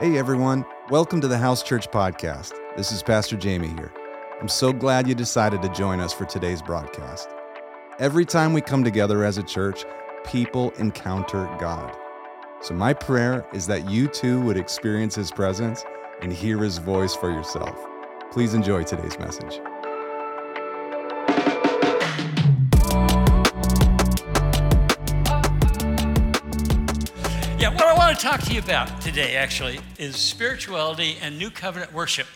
Hey everyone, welcome to the House Church Podcast. This is Pastor Jamie here. I'm so glad you decided to join us for today's broadcast. Every time we come together as a church, people encounter God. So, my prayer is that you too would experience His presence and hear His voice for yourself. Please enjoy today's message. Want to talk to you about today actually is spirituality and new covenant worship.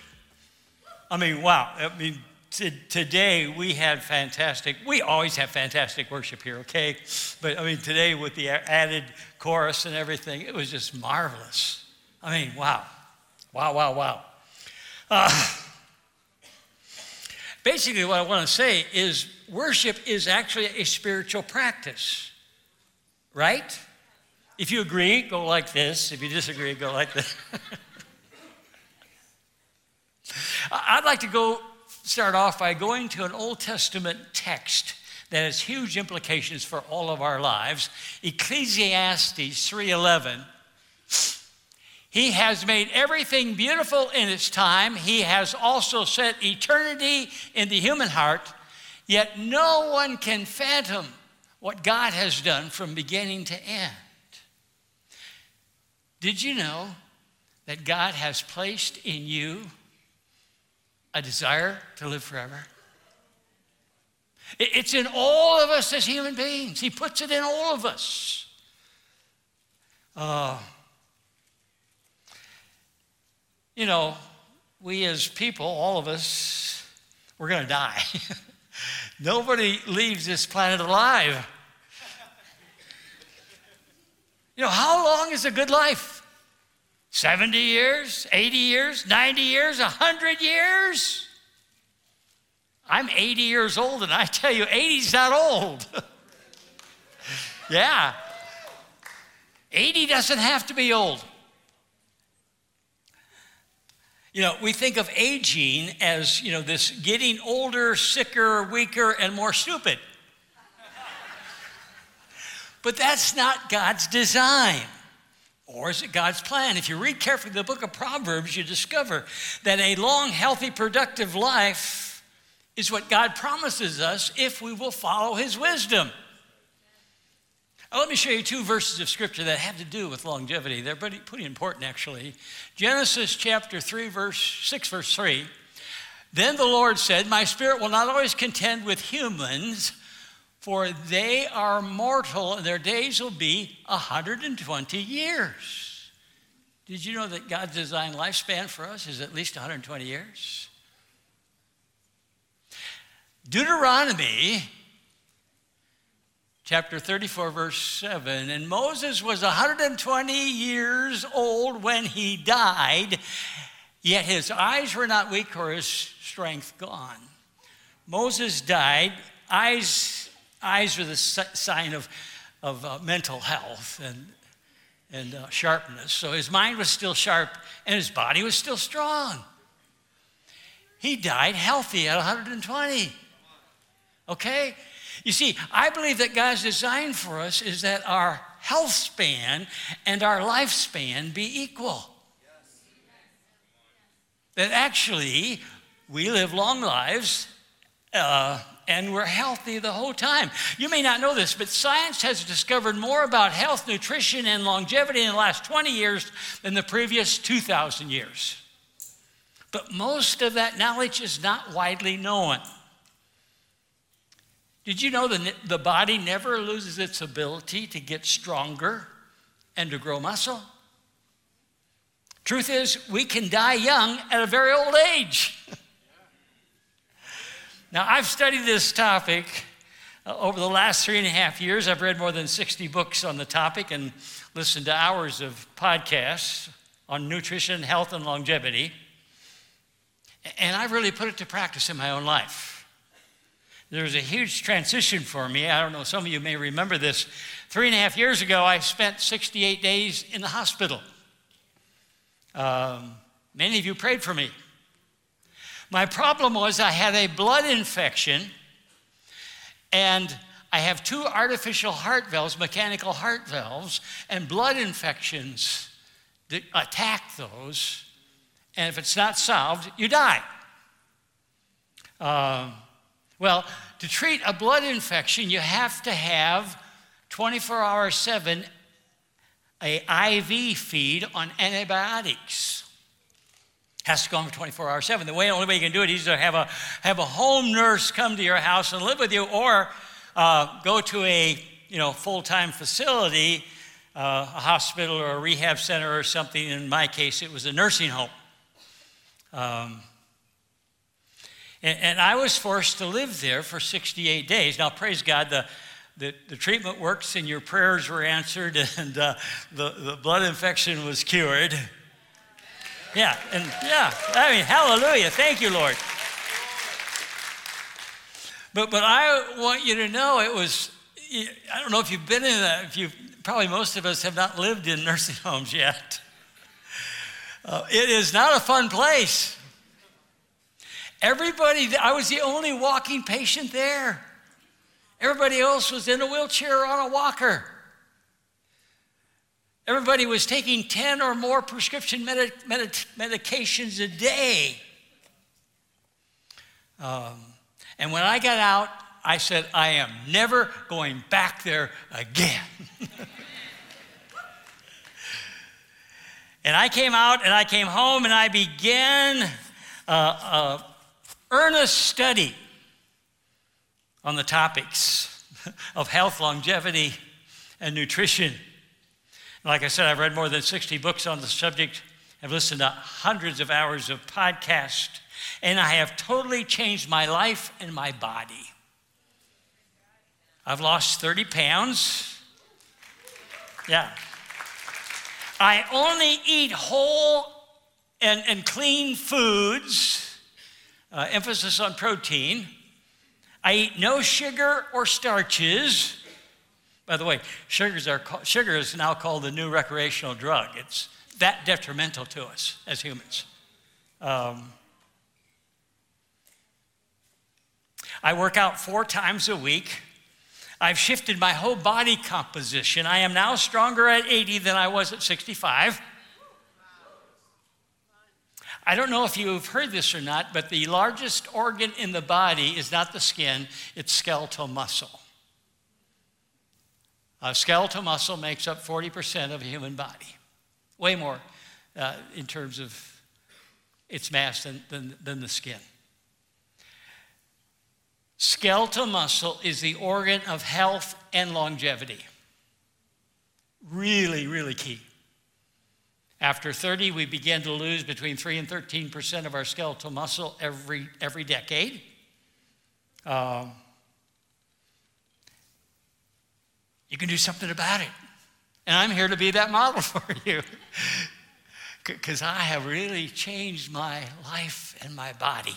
I mean, wow. I mean, t- today we had fantastic, we always have fantastic worship here, okay? But I mean, today with the added chorus and everything, it was just marvelous. I mean, wow. Wow, wow, wow. Uh, basically, what I want to say is worship is actually a spiritual practice, right? If you agree, go like this. If you disagree, go like this. I'd like to go start off by going to an Old Testament text that has huge implications for all of our lives. Ecclesiastes 3:11. He has made everything beautiful in its time. He has also set eternity in the human heart, yet no one can fathom what God has done from beginning to end. Did you know that God has placed in you a desire to live forever? It's in all of us as human beings. He puts it in all of us. Uh, you know, we as people, all of us, we're going to die. Nobody leaves this planet alive. You know, how long is a good life? 70 years, 80 years, 90 years, 100 years? I'm 80 years old, and I tell you, 80's not old. yeah. 80 doesn't have to be old. You know, we think of aging as, you know, this getting older, sicker, weaker, and more stupid. But that's not God's design. Or is it God's plan? If you read carefully the book of Proverbs, you discover that a long, healthy, productive life is what God promises us if we will follow His wisdom. Let me show you two verses of scripture that have to do with longevity. They're pretty, pretty important, actually. Genesis chapter 3, verse 6, verse 3. Then the Lord said, My spirit will not always contend with humans, for they are mortal, and their days will be 120 years. Did you know that God's designed lifespan for us is at least 120 years? Deuteronomy chapter 34, verse 7. And Moses was 120 years old when he died, yet his eyes were not weak or his strength gone. Moses died, eyes, eyes are the sign of, of uh, mental health and, and uh, sharpness. So his mind was still sharp and his body was still strong. He died healthy at 120. Okay? You see, I believe that God's design for us is that our health span and our lifespan be equal. That actually we live long lives uh, and we're healthy the whole time. You may not know this, but science has discovered more about health, nutrition, and longevity in the last 20 years than the previous 2,000 years. But most of that knowledge is not widely known. Did you know the, the body never loses its ability to get stronger and to grow muscle? Truth is, we can die young at a very old age. Now, I've studied this topic uh, over the last three and a half years. I've read more than 60 books on the topic and listened to hours of podcasts on nutrition, health, and longevity. And I've really put it to practice in my own life there was a huge transition for me. I don't know, some of you may remember this. Three and a half years ago, I spent 68 days in the hospital. Um, many of you prayed for me. My problem was I had a blood infection, and I have two artificial heart valves, mechanical heart valves, and blood infections attack those. And if it's not solved, you die. Uh, well, to treat a blood infection, you have to have 24 hours 7 a IV feed on antibiotics. Has to go on for 24 hours 7. The way, only way you can do it is to have a, have a home nurse come to your house and live with you, or uh, go to a you know, full-time facility, uh, a hospital or a rehab center or something. In my case, it was a nursing home. Um, and, and, I was forced to live there for 68 days. Now, praise God, the, the, the treatment works and your prayers were answered and uh, the, the blood infection was cured. Yeah, and yeah, I mean, hallelujah. Thank you, Lord. But, but I want you to know it was, I don't know if you've been in that, if you've, probably most of us have not lived in nursing homes yet. Uh, it is not a fun place. Everybody, I was the only walking patient there. Everybody else was in a wheelchair or on a walker. Everybody was taking 10 or more prescription medi- medi- medications a day. Um, and when I got out, I said, I am never going back there again. and I came out and I came home and I began uh, uh, earnest study on the topics of health, longevity, and nutrition. Like I said, I've read more than 60 books on the subject, I've listened to hundreds of hours of podcasts, and I have totally changed my life and my body. I've lost 30 pounds. Yeah. I only eat whole and, and clean foods uh, emphasis on protein. I eat no sugar or starches. By the way, sugars are, sugar is now called the new recreational drug. It's that detrimental to us as humans. Um, I work out four times a week. I've shifted my whole body composition. I am now stronger at 80 than I was at 65. I don't know if you've heard this or not, but the largest organ in the body is not the skin, it's skeletal muscle. Uh, skeletal muscle makes up 40% of a human body, way more uh, in terms of its mass than, than, than the skin. Skeletal muscle is the organ of health and longevity. Really, really key. After 30, we begin to lose between 3 and 13% of our skeletal muscle every, every decade. Um, you can do something about it. And I'm here to be that model for you. Because I have really changed my life and my body.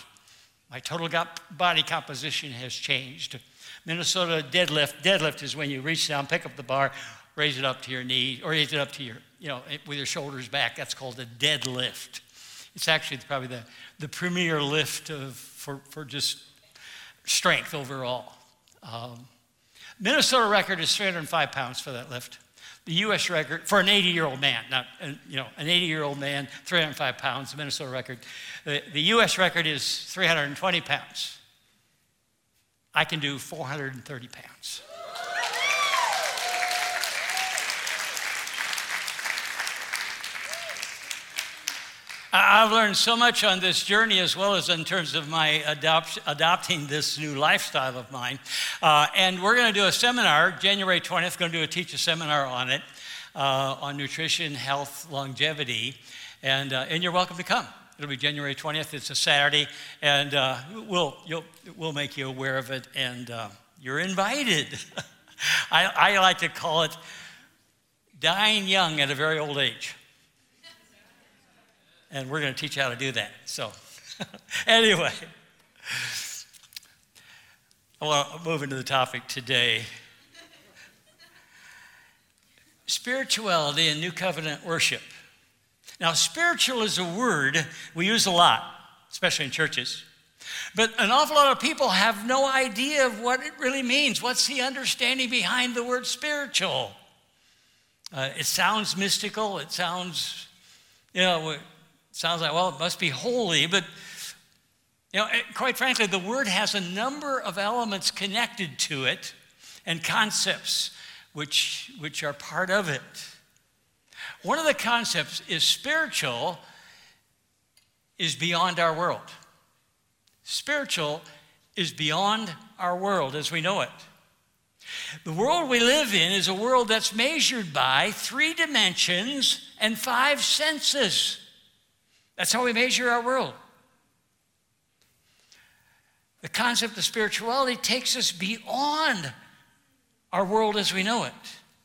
My total body composition has changed. Minnesota deadlift. Deadlift is when you reach down, pick up the bar, raise it up to your knee, or raise it up to your you know, with your shoulders back. That's called a deadlift. It's actually probably the, the premier lift of, for, for just strength overall. Um, Minnesota record is 305 pounds for that lift. The U.S. record for an 80-year-old man, not uh, you know an 80-year-old man, 305 pounds. The Minnesota record. The, the U.S. record is 320 pounds. I can do 430 pounds. I've learned so much on this journey as well as in terms of my adopt, adopting this new lifestyle of mine. Uh, and we're going to do a seminar, January 20th, going to do a teach a seminar on it, uh, on nutrition, health, longevity. And, uh, and you're welcome to come. It'll be January 20th. It's a Saturday, and uh, we'll, we'll make you aware of it, and uh, you're invited. I, I like to call it dying young at a very old age and we're going to teach you how to do that. So, anyway, I want to move into the topic today spirituality and new covenant worship. Now, spiritual is a word we use a lot, especially in churches. But an awful lot of people have no idea of what it really means. What's the understanding behind the word spiritual? Uh, it sounds mystical, it sounds You know, sounds like, well, it must be holy, but you know, quite frankly, the word has a number of elements connected to it and concepts which, which are part of it. One of the concepts is spiritual is beyond our world. Spiritual is beyond our world as we know it. The world we live in is a world that's measured by three dimensions and five senses. That's how we measure our world. The concept of spirituality takes us beyond our world as we know it,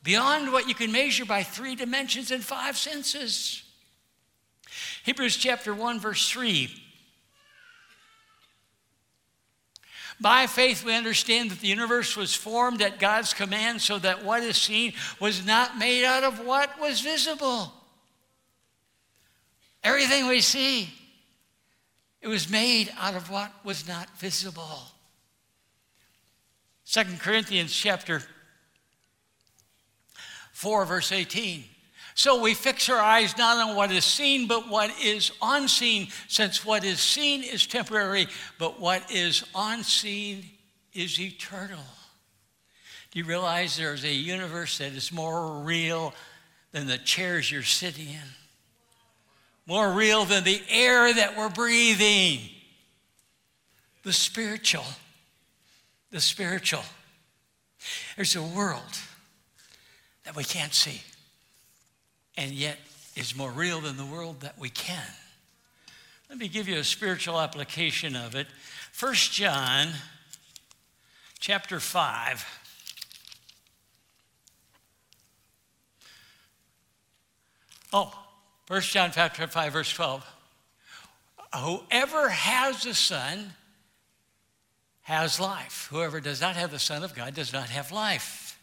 beyond what you can measure by three dimensions and five senses. Hebrews chapter 1, verse 3 By faith, we understand that the universe was formed at God's command so that what is seen was not made out of what was visible. Everything we see, it was made out of what was not visible. Second Corinthians chapter 4, verse 18. So we fix our eyes not on what is seen, but what is unseen, since what is seen is temporary, but what is unseen is eternal. Do you realize there's a universe that is more real than the chairs you're sitting in? More real than the air that we're breathing. The spiritual. The spiritual. There's a world that we can't see and yet is more real than the world that we can. Let me give you a spiritual application of it. 1 John chapter 5. Oh, 1 John chapter 5, verse 12. Whoever has the Son has life. Whoever does not have the Son of God does not have life.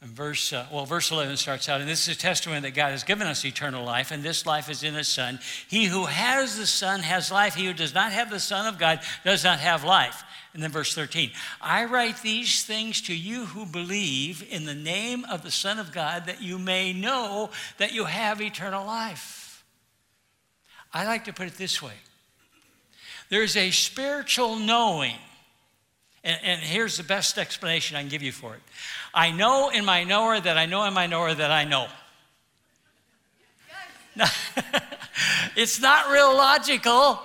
And verse, uh, well, verse 11 starts out, and this is a testimony that God has given us eternal life, and this life is in His Son. He who has the Son has life. He who does not have the Son of God does not have life. And then verse 13, I write these things to you who believe in the name of the Son of God, that you may know that you have eternal life. I like to put it this way there's a spiritual knowing and, and, here's the best explanation I can give you for it I know in my knower that I know in my knower that I know. it's not real logical,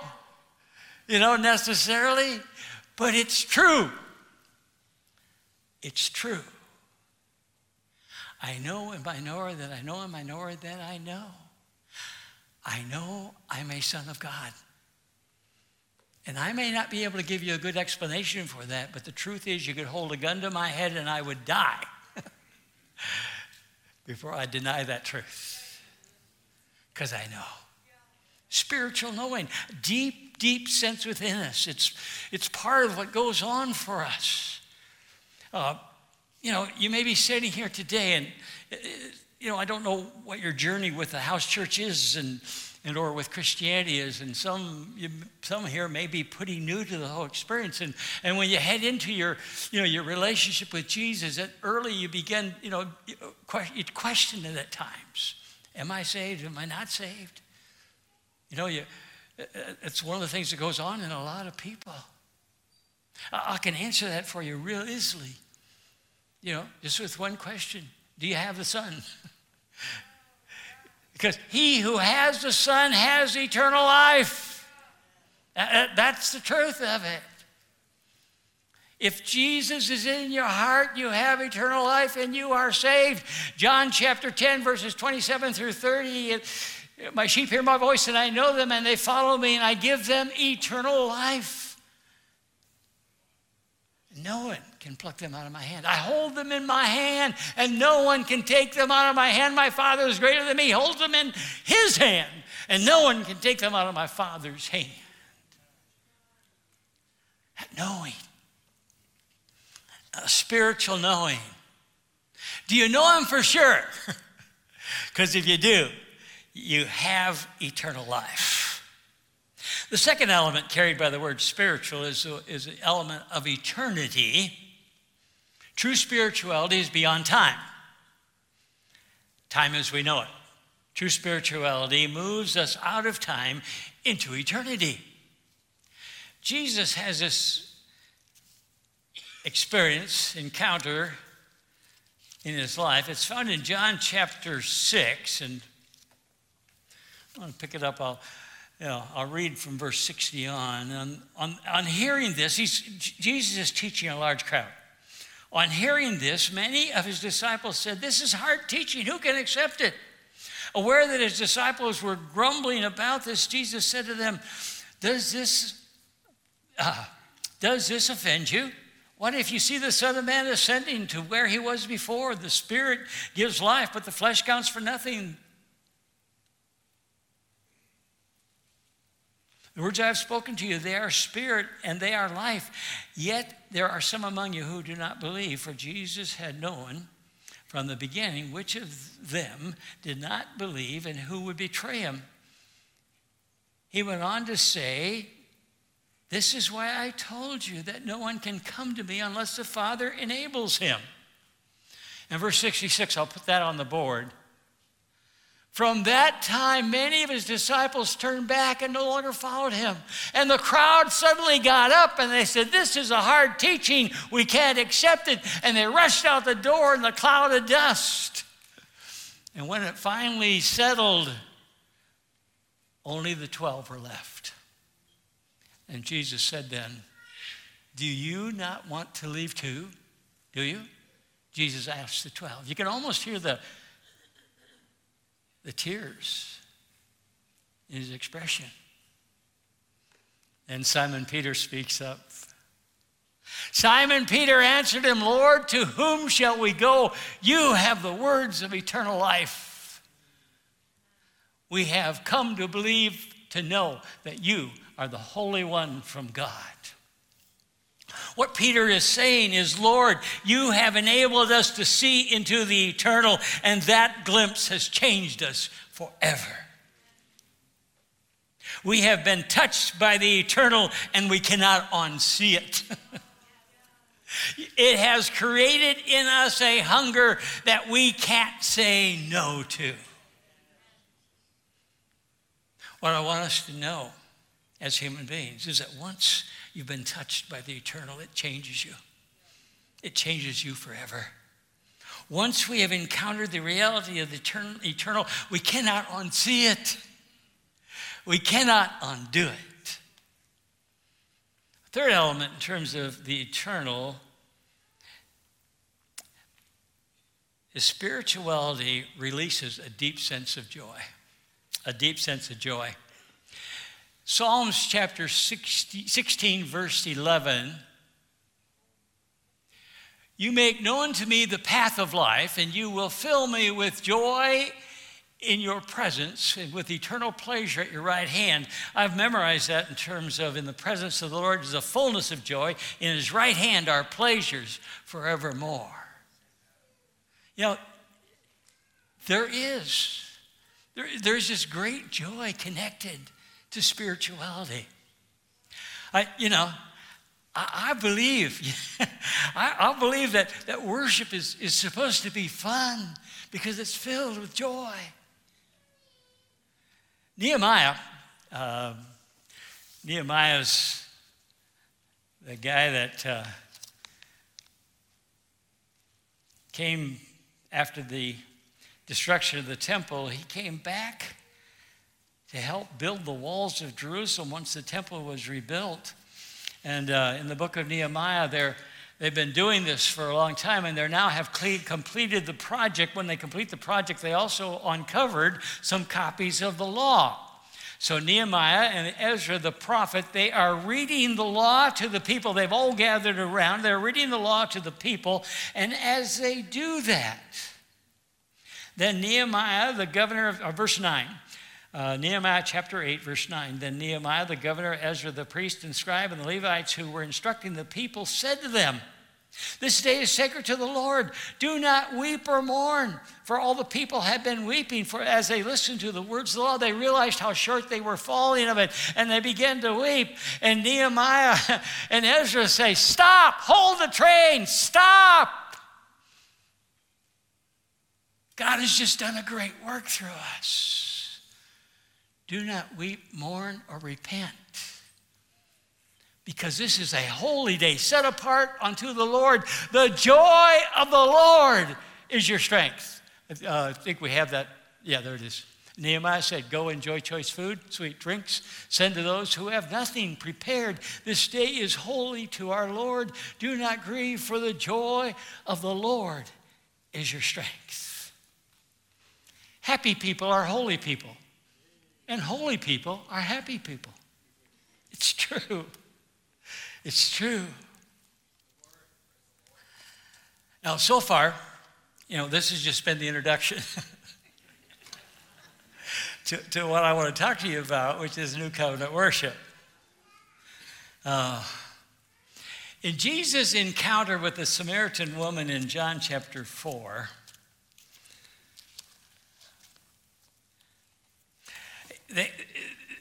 you know, necessarily, but it's true. It's true. I know in my knower that I know in my knower that I know. I know I'm a son of God. And I may not be able to give you a good explanation for that, but the truth is, you could hold a gun to my head and I would die before I deny that truth. Because I know. Spiritual knowing, deep, deep sense within us. It's, it's part of what goes on for us. Uh, you know, you may be sitting here today and, uh, you know, I don't know what your journey with the house church is and and or with Christianity is, and some you, some here may be pretty new to the whole experience. And and when you head into your you know your relationship with Jesus, at early you begin you know you question it at times. Am I saved? Am I not saved? You know, you, it's one of the things that goes on in a lot of people. I can answer that for you real easily. You know, just with one question: Do you have the Son? Because he who has the Son has eternal life. Uh, uh, that's the truth of it. If Jesus is in your heart, you have eternal life and you are saved. John chapter 10, verses 27 through 30. My sheep hear my voice and I know them and they follow me and I give them eternal life. No one can pluck them out of my hand. I hold them in my hand, and no one can take them out of my hand. My Father is greater than me, he holds them in his hand, and no one can take them out of my Father's hand. Knowing, a spiritual knowing. Do you know him for sure? Because if you do, you have eternal life. The second element carried by the word spiritual is, is an element of eternity. True spirituality is beyond time. Time as we know it. True spirituality moves us out of time into eternity. Jesus has this experience, encounter in his life. It's found in John chapter 6, and To pick it up. I'll, you know, I'll read from verse 60 on. On, on, on hearing this, he's, Jesus is teaching a large crowd. On hearing this, many of his disciples said, This is hard teaching. Who can accept it? Aware that his disciples were grumbling about this, Jesus said to them, Does this, uh, does this offend you? What if you see the Son of Man ascending to where he was before? The Spirit gives life, but the flesh counts for nothing. The words I have spoken to you, they are spirit and they are life. Yet there are some among you who do not believe, for Jesus had known from the beginning which of them did not believe and who would betray him. He went on to say, This is why I told you that no one can come to me unless the Father enables him. And verse 66, I'll put that on the board. From that time, many of his disciples turned back and no longer followed him. And the crowd suddenly got up and they said, This is a hard teaching. We can't accept it. And they rushed out the door in the cloud of dust. And when it finally settled, only the 12 were left. And Jesus said then, Do you not want to leave too? Do you? Jesus asked the 12. You can almost hear the the tears in his expression. And Simon Peter speaks up. Simon Peter answered him, Lord, to whom shall we go? You have the words of eternal life. We have come to believe, to know that you are the Holy One from God. What Peter is saying is, Lord, you have enabled us to see into the eternal, and that glimpse has changed us forever. We have been touched by the eternal, and we cannot unsee it. it has created in us a hunger that we can't say no to. What I want us to know as human beings is that once you've been touched by the eternal, it changes you. It changes you forever. Once we have encountered the reality of the eternal, we cannot unsee it. We cannot undo it. Third element in terms of the eternal is spirituality releases a deep sense of joy. A deep sense of joy. Psalms chapter 60, 16, verse 11. You make known to me the path of life, and you will fill me with joy in your presence and with eternal pleasure at your right hand. I've memorized that in terms of in the presence of the Lord is a fullness of joy, in his right hand are pleasures forevermore. You know, there is, there, there's this great joy connected to spirituality. I, you know, I, I believe, I, I, believe that, that worship is, is supposed to be fun because it's filled with joy. Nehemiah, uh, Nehemiah's the guy that uh, came after the destruction of the temple. He came back to help build the walls of Jerusalem once the temple was rebuilt. And uh, in the book of Nehemiah, they're, they've been doing this for a long time, and they now have completed the project. When they complete the project, they also uncovered some copies of the law. So Nehemiah and Ezra the prophet, they are reading the law to the people. They've all gathered around. They're reading the law to the people. And as they do that, then Nehemiah, the governor of, verse 9, uh, Nehemiah chapter 8, verse 9. Then Nehemiah, the governor, Ezra, the priest and scribe, and the Levites who were instructing the people said to them, This day is sacred to the Lord. Do not weep or mourn. For all the people had been weeping, for as they listened to the words of the law, they realized how short they were falling of it, and they began to weep. And Nehemiah and Ezra say, Stop, hold the train, stop. God has just done a great work through us. Do not weep, mourn, or repent. Because this is a holy day set apart unto the Lord. The joy of the Lord is your strength. Uh, I think we have that. Yeah, there it is. Nehemiah said, Go enjoy choice food, sweet drinks. Send to those who have nothing prepared. This day is holy to our Lord. Do not grieve, for the joy of the Lord is your strength. Happy people are holy people, and holy people are happy people. It's true. It's true. Now, so far, you know, this has just been the introduction. to, to what I want to talk to you about, which is New Covenant worship. Uh, in Jesus' encounter with the Samaritan woman in John chapter 4,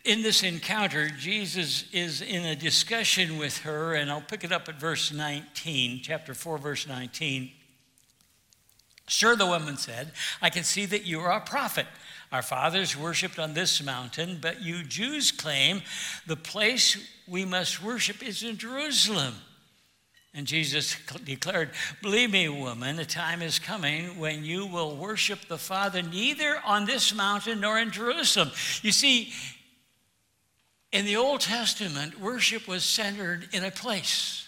in this encounter, Jesus is in a discussion with her, and I'll pick it up at verse 19, chapter 4, verse 19. Sir, the woman said, I can see that you are a prophet. Our fathers worshiped on this mountain, but you Jews claim the place we must worship is in Jerusalem. And Jesus declared, Believe me, woman, the time is coming when you will worship the Father neither on this mountain nor in Jerusalem. You see, in the Old Testament, worship was centered in a place.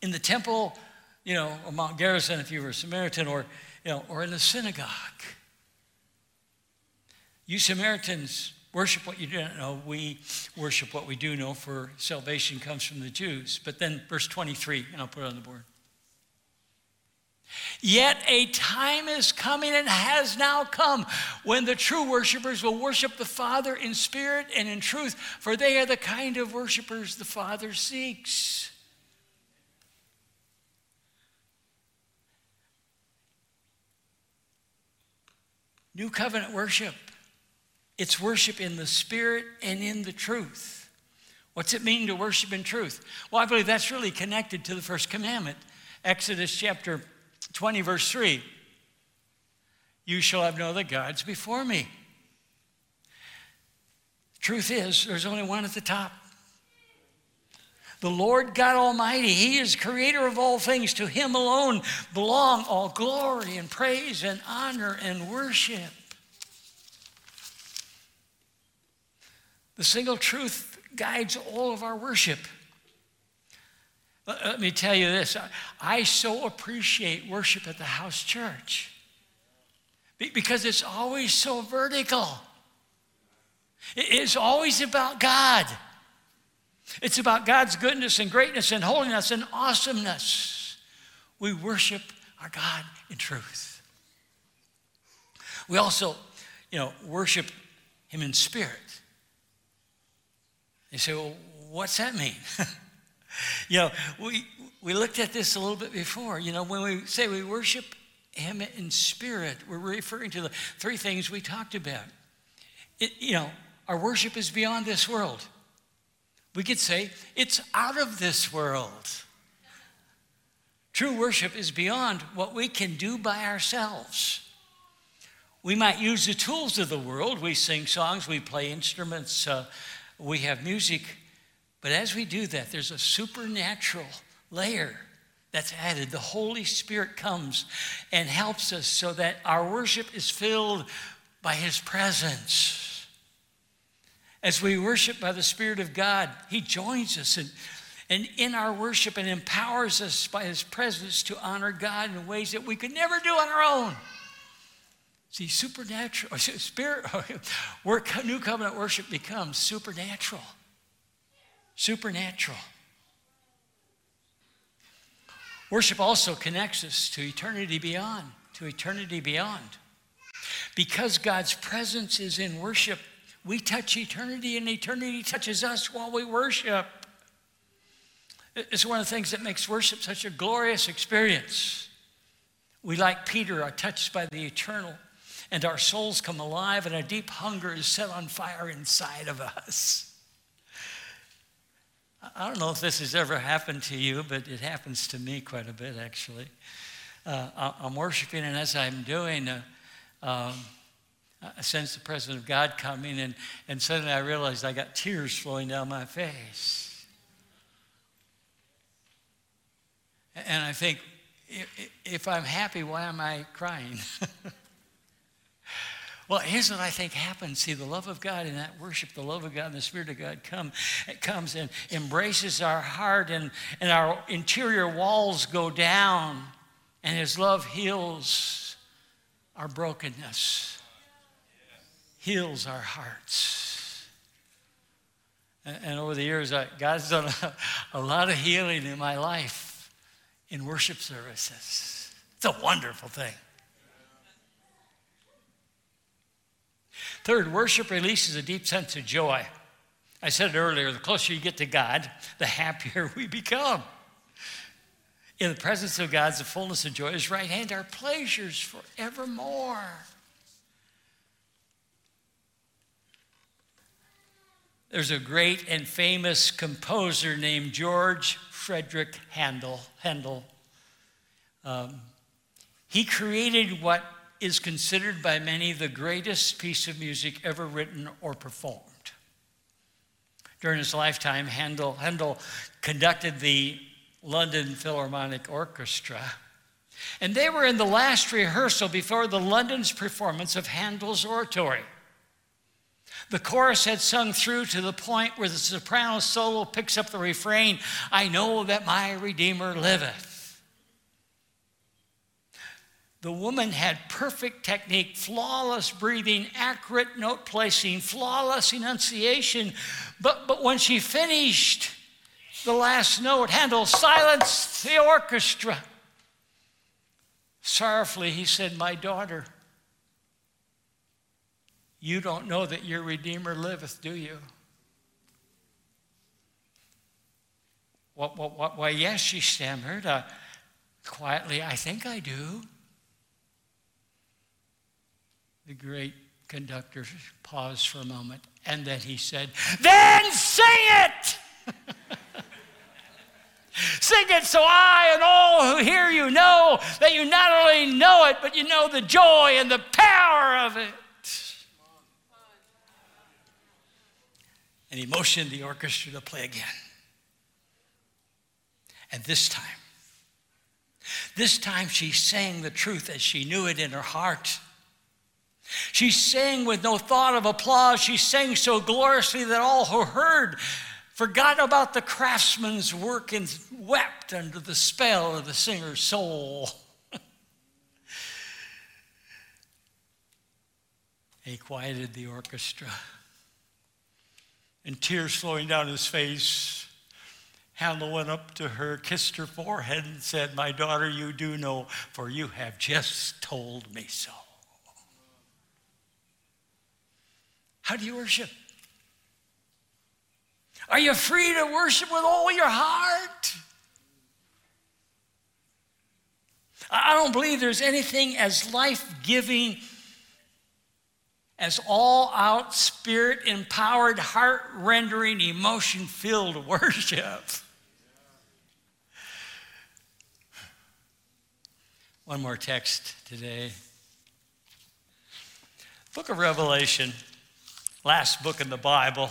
In the temple, you know, or Mount Gerizim, if you were a Samaritan, or, you know, or in the synagogue. You Samaritans worship what you don't know. We worship what we do know, for salvation comes from the Jews. But then, verse 23, and I'll put it on the board. Yet a time is coming and has now come when the true worshipers will worship the Father in spirit and in truth, for they are the kind of worshipers the Father seeks. New covenant worship it's worship in the spirit and in the truth. What's it mean to worship in truth? Well, I believe that's really connected to the first commandment. Exodus chapter 20, verse 3. You shall have no other gods before me. Truth is, there's only one at the top. The Lord God Almighty, He is creator of all things. To Him alone belong all glory and praise and honor and worship. The single truth guides all of our worship. Let me tell you this I so appreciate worship at the house church because it's always so vertical. It's always about God. It's about God's goodness and greatness and holiness and awesomeness. We worship our God in truth. We also, you know, worship Him in spirit. You say, well, what's that mean? you know, we, we looked at this a little bit before. You know, when we say we worship Him in spirit, we're referring to the three things we talked about. It, you know, our worship is beyond this world. We could say it's out of this world. True worship is beyond what we can do by ourselves. We might use the tools of the world. We sing songs, we play instruments, uh, we have music, but as we do that, there's a supernatural layer that's added. The Holy Spirit comes and helps us so that our worship is filled by His presence. As we worship by the Spirit of God, He joins us and, and in our worship and empowers us by His presence to honor God in ways that we could never do on our own. See, supernatural, spirit, new covenant worship becomes supernatural. Supernatural. Worship also connects us to eternity beyond, to eternity beyond. Because God's presence is in worship, we touch eternity and eternity touches us while we worship. It's one of the things that makes worship such a glorious experience. We, like Peter, are touched by the eternal and our souls come alive, and a deep hunger is set on fire inside of us. I don't know if this has ever happened to you, but it happens to me quite a bit, actually. uh, I'm worshiping, and as I'm doing, uh, um, I sense the presence of God coming, and, and suddenly I realized I got tears flowing down my face. And I think, if I'm happy, why am I crying? well, here's what I think happens. See, the love of God in that worship, the love of God and the Spirit of God come, it comes and embraces our heart, and, and our interior walls go down, and His love heals our brokenness, heals our hearts. And, and over the years, I, God's done a, a lot of healing in my life in worship services. It's a wonderful thing. Third, worship releases a deep sense of joy. I said it earlier the closer you get to God, the happier we become. In the presence of God's the fullness of joy. His right hand are pleasures forevermore. There's a great and famous composer named George Frederick Handel. Handel. Um, he created what is considered by many the greatest piece of music ever written or performed. During his lifetime, Handel, Handel conducted the London Philharmonic Orchestra. And they were in the last rehearsal before the London's performance of Handel's oratory. The chorus had sung through to the point where the soprano solo picks up the refrain I know that my Redeemer liveth. The woman had perfect technique, flawless breathing, accurate note placing, flawless enunciation. But, but when she finished the last note, Handel silenced the orchestra. Sorrowfully, he said, My daughter, you don't know that your Redeemer liveth, do you? What, what, what, why, yes, she stammered. Uh, quietly, I think I do. The great conductor paused for a moment and then he said, Then sing it! Sing it so I and all who hear you know that you not only know it, but you know the joy and the power of it. And he motioned the orchestra to play again. And this time, this time she sang the truth as she knew it in her heart. She sang with no thought of applause. She sang so gloriously that all who heard forgot about the craftsman's work and wept under the spell of the singer's soul. he quieted the orchestra and tears flowing down his face. Handel went up to her, kissed her forehead, and said, My daughter, you do know, for you have just told me so. How do you worship? Are you free to worship with all your heart? I don't believe there's anything as life giving as all out, spirit empowered, heart rendering, emotion filled worship. One more text today. Book of Revelation, last book in the Bible,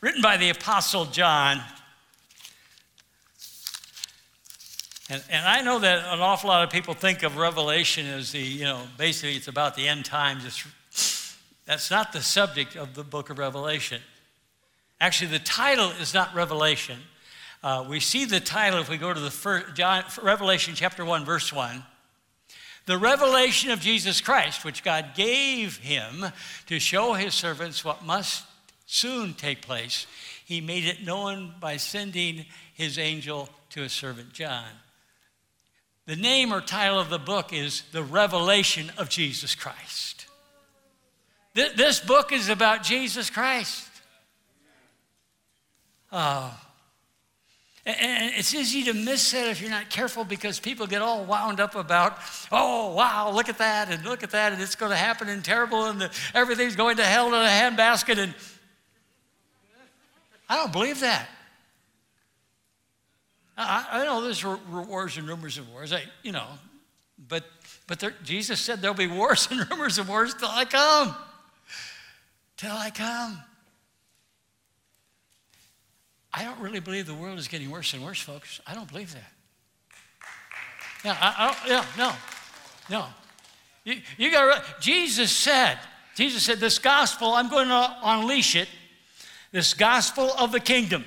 written by the Apostle John. And, and I know that an awful lot of people think of Revelation as the, you know, basically it's about the end times. It's that's not the subject of the book of Revelation. Actually, the title is not Revelation. Uh, we see the title if we go to the first, John, Revelation chapter 1, verse 1. The revelation of Jesus Christ, which God gave him to show his servants what must soon take place, he made it known by sending his angel to his servant John. The name or title of the book is The Revelation of Jesus Christ. This book is about Jesus Christ. Oh. And it's easy to miss that if you're not careful because people get all wound up about, oh, wow, look at that and look at that and it's going to happen and terrible and the, everything's going to hell in a handbasket. And I don't believe that. I, I know there's wars and rumors of wars. I, you know, But, but there, Jesus said there'll be wars and rumors of wars till I come. Till I come. I don't really believe the world is getting worse and worse, folks. I don't believe that. Yeah, I, I yeah, no, no. You, you got Jesus said, Jesus said, this gospel, I'm going to unleash it, this gospel of the kingdom.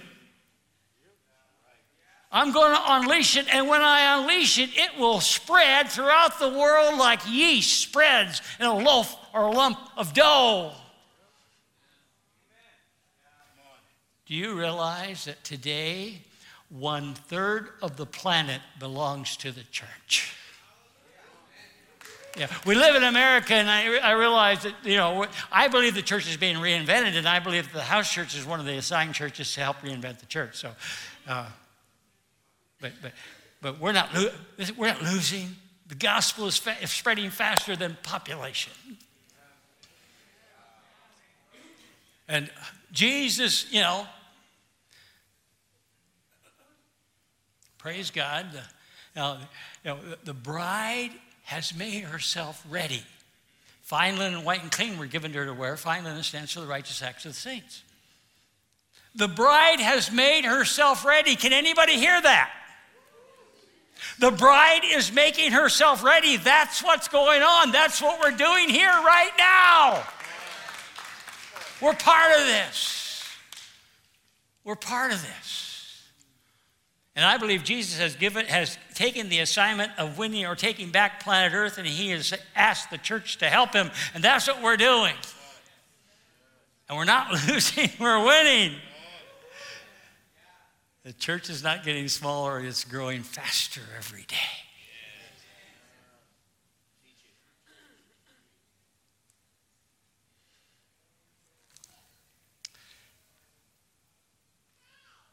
I'm going to unleash it, and when I unleash it, it will spread throughout the world like yeast spreads in a loaf or a lump of dough. Do you realize that today one third of the planet belongs to the church? Yeah, we live in America, and I, I realize that, you know, I believe the church is being reinvented, and I believe that the house church is one of the assigned churches to help reinvent the church. So, uh, but, but, but we're, not, we're not losing. The gospel is fa- spreading faster than population. And Jesus, you know, Praise God. Now, you know, the bride has made herself ready. Fine linen, white and clean were given to her to wear. Fine linen stands for the righteous acts of the saints. The bride has made herself ready. Can anybody hear that? The bride is making herself ready. That's what's going on. That's what we're doing here right now. We're part of this. We're part of this. And I believe Jesus has given has taken the assignment of winning or taking back planet Earth, and he has asked the church to help him, and that's what we're doing. And we're not losing, we're winning. The church is not getting smaller, it's growing faster every day.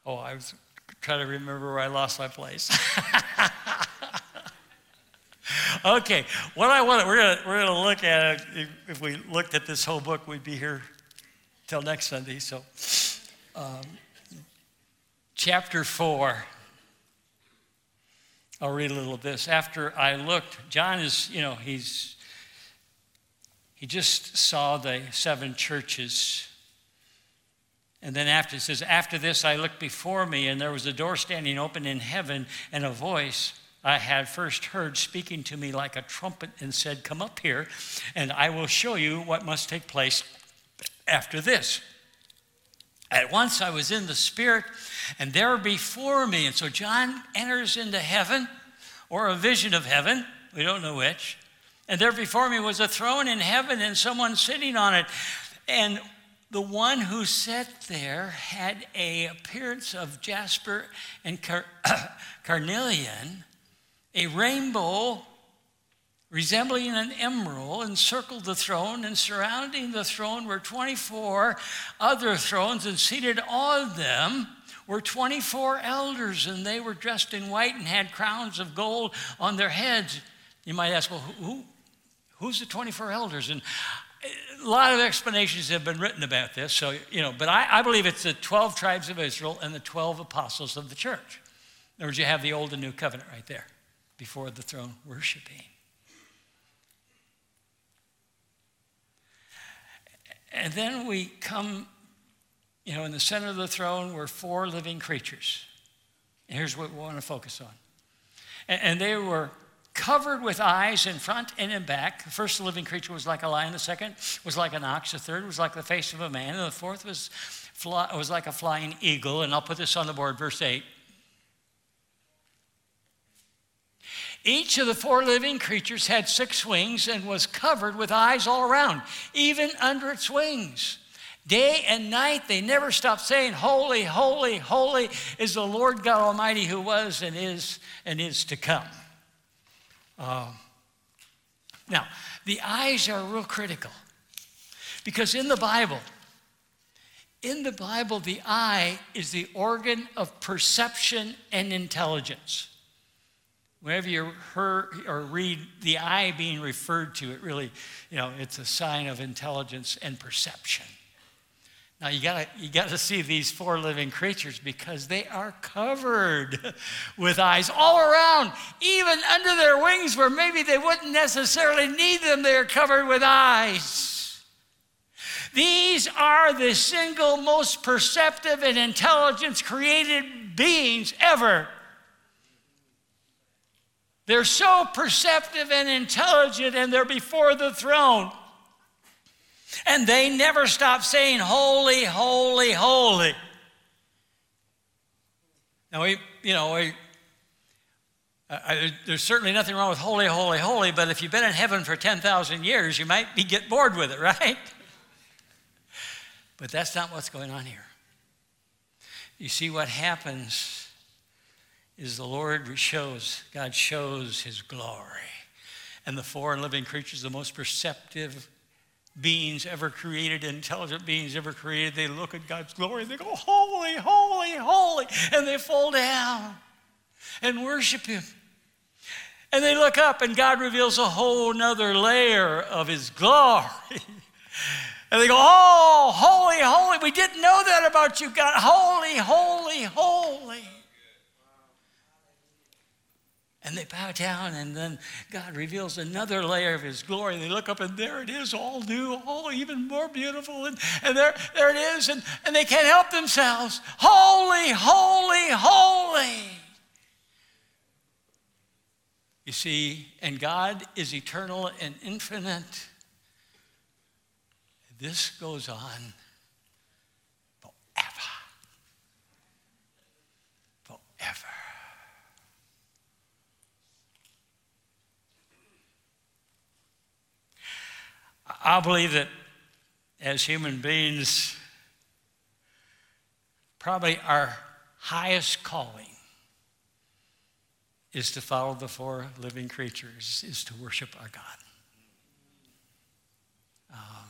Oh, I was try to remember where I lost my place. okay, what I want we're gonna we're gonna look at it. If, if, we looked at this whole book, we'd be here till next Sunday. So, um, chapter four. I'll read a little of this. After I looked, John is, you know, he's he just saw the seven churches and then after it says, After this I looked before me, and there was a door standing open in heaven, and a voice I had first heard speaking to me like a trumpet and said, Come up here, and I will show you what must take place after this. At once I was in the Spirit, and there before me, and so John enters into heaven, or a vision of heaven, we don't know which. And there before me was a throne in heaven and someone sitting on it. And the one who sat there had a appearance of jasper and car- carnelian, a rainbow resembling an emerald encircled the throne, and surrounding the throne were 24 other thrones, and seated on them were 24 elders, and they were dressed in white and had crowns of gold on their heads. You might ask, well, who, who's the 24 elders? And a lot of explanations have been written about this, so, you know, but I, I, believe it's the 12 tribes of Israel and the 12 apostles of the church. In other words, you have the old and new covenant right there before the throne worshiping. And then we come, you know, in the center of the throne were four living creatures. And here's what we want to focus on. And, and they were covered with eyes in front and in back. The first living creature was like a lion, the second was like an ox, the third was like the face of a man, and the fourth was, fly, was like a flying eagle. And I'll put this on the board, verse 8. Each of the four living creatures had six wings and was covered with eyes all around, even under its wings. Day and night, they never stopped saying, Holy, holy, holy is the Lord God Almighty who was and is and is to come. Uh, now, the eyes are real critical because in the Bible, in the Bible, the eye is the organ of perception and intelligence. Whenever you hear or read the eye being referred to, it really, you know, it's a sign of intelligence and perception. Now you gotta you gotta see these four living creatures because they are covered with eyes all around, even under their wings where maybe they wouldn't necessarily need them, they're covered with eyes. These are the single most perceptive and intelligence created beings ever. They're so perceptive and intelligent, and they're before the throne. And they never stop saying, Holy, holy, holy. Now, we, you know, we, uh, there's certainly nothing wrong with holy, holy, holy, but if you've been in heaven for 10,000 years, you might be get bored with it, right? But that's not what's going on here. You see, what happens is the Lord shows, God shows his glory. And the four living creatures, the most perceptive beings ever created, intelligent beings ever created, they look at God's glory and they go, Holy, holy, holy. And they fall down and worship Him. And they look up and God reveals a whole nother layer of His glory. and they go, Oh, holy, holy. We didn't know that about you, God. Holy, holy, holy. And they bow down, and then God reveals another layer of His glory. They look up, and there it is, all new, all even more beautiful. And, and there, there it is, and, and they can't help themselves. Holy, holy, holy. You see, and God is eternal and infinite. This goes on forever. Forever. I believe that as human beings, probably our highest calling is to follow the four living creatures, is to worship our God. Um,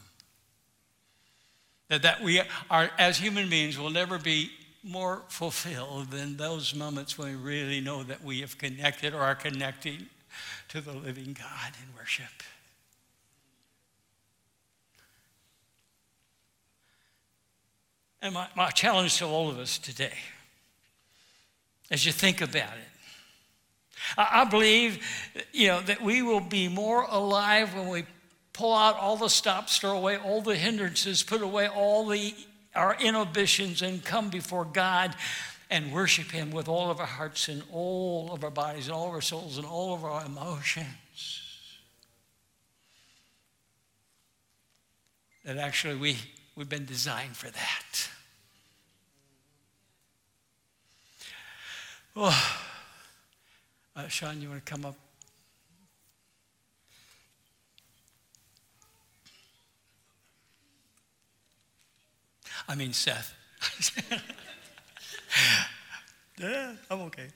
that, that we are, as human beings, will never be more fulfilled than those moments when we really know that we have connected or are connecting to the living God in worship. And my, my challenge to all of us today, as you think about it, I, I believe, you know, that we will be more alive when we pull out all the stops, throw away all the hindrances, put away all the our inhibitions, and come before God and worship Him with all of our hearts and all of our bodies and all of our souls and all of our emotions. That actually we, we've been designed for that. Oh, uh, Sean, you want to come up? I mean, Seth. yeah, I'm okay.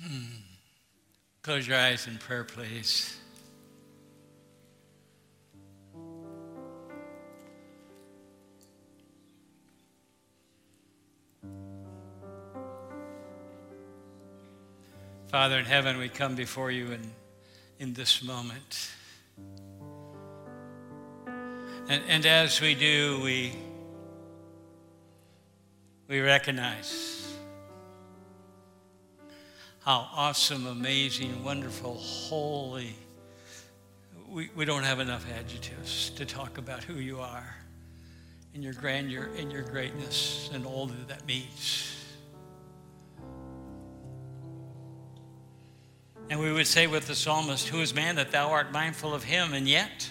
Hmm. Close your eyes in prayer, please. Father in heaven, we come before you in, in this moment. And, and as we do, we, we recognize how awesome, amazing, wonderful, holy. We, we don't have enough adjectives to talk about who you are and your grandeur and your greatness and all that that means. And we would say with the psalmist, Who is man that thou art mindful of him? And yet,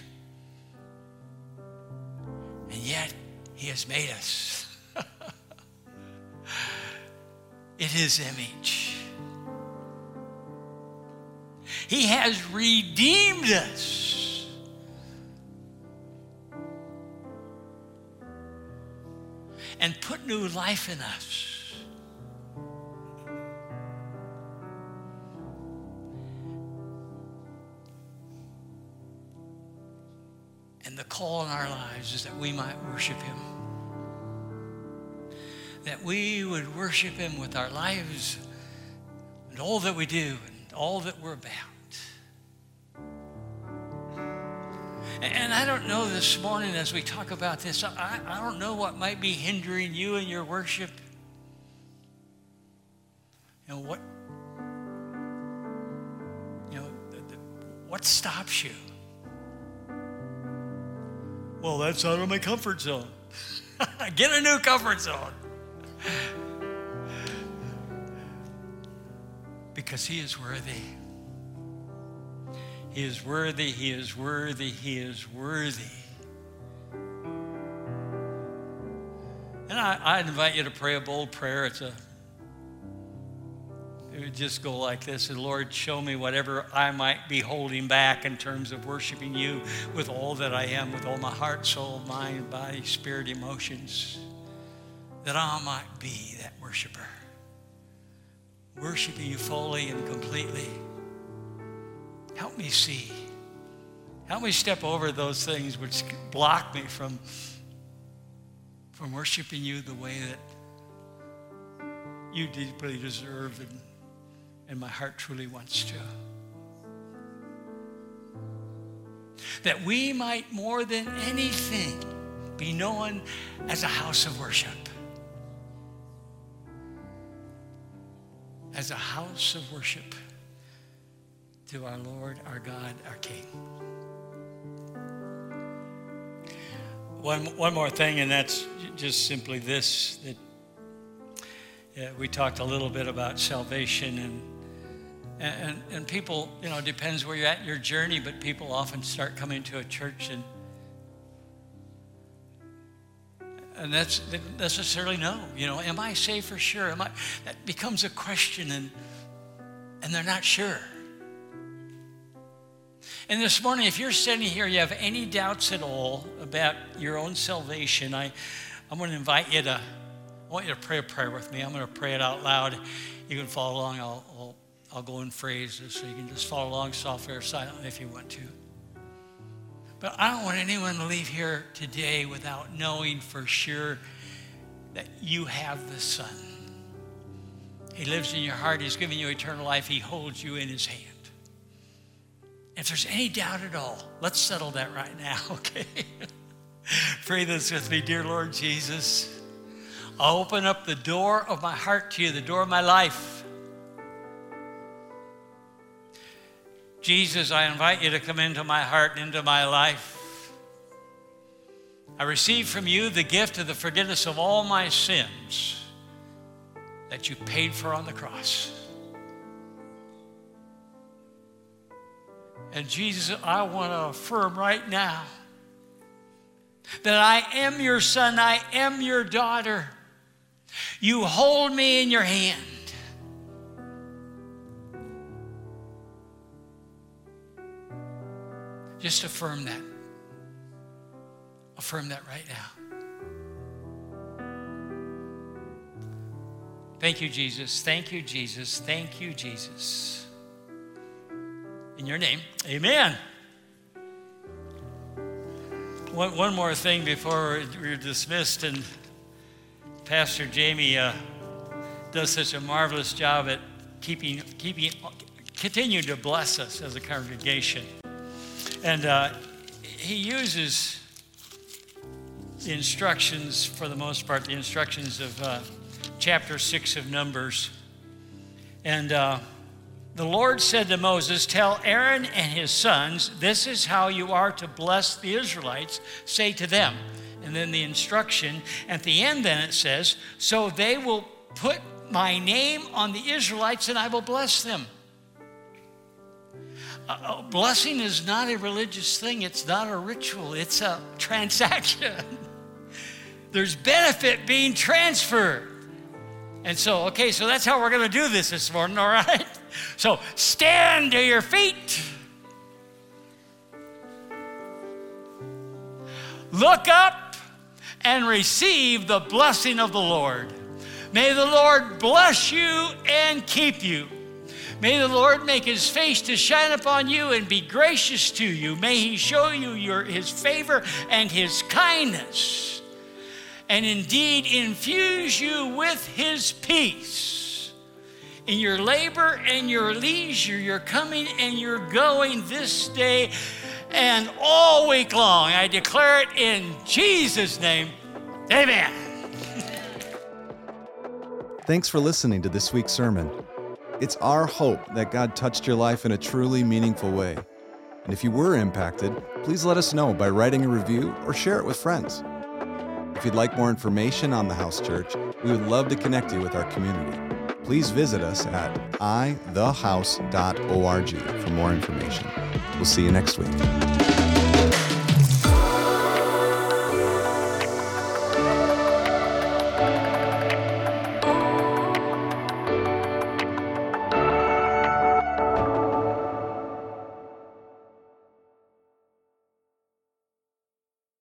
and yet, he has made us in his image. He has redeemed us. And put new life in us. And the call in our lives is that we might worship Him. That we would worship Him with our lives and all that we do and all that we're about. And I don't know this morning as we talk about this, I, I don't know what might be hindering you in your worship. You know, what, you know, what stops you? Well, that's out of my comfort zone. Get a new comfort zone. because he is worthy. He is worthy, he is worthy, he is worthy. And I, I invite you to pray a bold prayer. It's a it would just go like this and Lord, show me whatever I might be holding back in terms of worshiping you with all that I am, with all my heart, soul, mind, body, spirit, emotions, that I might be that worshiper, worshiping you fully and completely. Help me see. Help me step over those things which block me from, from worshiping you the way that you deeply deserve and, and my heart truly wants to. That we might more than anything be known as a house of worship. As a house of worship to our Lord, our God, our King. One, one more thing, and that's just simply this that yeah, we talked a little bit about salvation and and, and people, you know, depends where you're at in your journey, but people often start coming to a church and and that's they necessarily no. You know, am I safe for sure? Am I? That becomes a question, and and they're not sure. And this morning, if you're sitting here, you have any doubts at all about your own salvation, I, I'm going to invite you to, I want you to pray a prayer with me. I'm going to pray it out loud. You can follow along. I'll, I'll, I'll go in phrases so you can just follow along softly or silently if you want to. But I don't want anyone to leave here today without knowing for sure that you have the Son. He lives in your heart. He's given you eternal life. He holds you in his hand. If there's any doubt at all, let's settle that right now, okay? Pray this with me, dear Lord Jesus. I'll open up the door of my heart to you, the door of my life. Jesus, I invite you to come into my heart and into my life. I receive from you the gift of the forgiveness of all my sins that you paid for on the cross. And Jesus, I want to affirm right now that I am your son, I am your daughter. You hold me in your hand. Just affirm that. Affirm that right now. Thank you, Jesus. Thank you, Jesus. Thank you, Jesus. In your name, amen. One, one more thing before we're dismissed, and Pastor Jamie uh, does such a marvelous job at keeping, keeping, continuing to bless us as a congregation. And uh, he uses the instructions, for the most part, the instructions of uh, chapter 6 of Numbers. And uh, the Lord said to Moses, Tell Aaron and his sons, this is how you are to bless the Israelites. Say to them. And then the instruction at the end, then it says, So they will put my name on the Israelites and I will bless them. Uh, uh blessing is not a religious thing, it's not a ritual, it's a transaction. There's benefit being transferred. And so, okay, so that's how we're going to do this this morning, all right? So stand to your feet. Look up and receive the blessing of the Lord. May the Lord bless you and keep you. May the Lord make his face to shine upon you and be gracious to you. May he show you your, his favor and his kindness, and indeed infuse you with his peace in your labor and your leisure, you're coming and you're going this day And all week long, I declare it in Jesus' name. Amen. Thanks for listening to this week's sermon. It's our hope that God touched your life in a truly meaningful way. And if you were impacted, please let us know by writing a review or share it with friends. If you'd like more information on the House Church, we would love to connect you with our community. Please visit us at ithehouse.org for more information. We'll see you next week.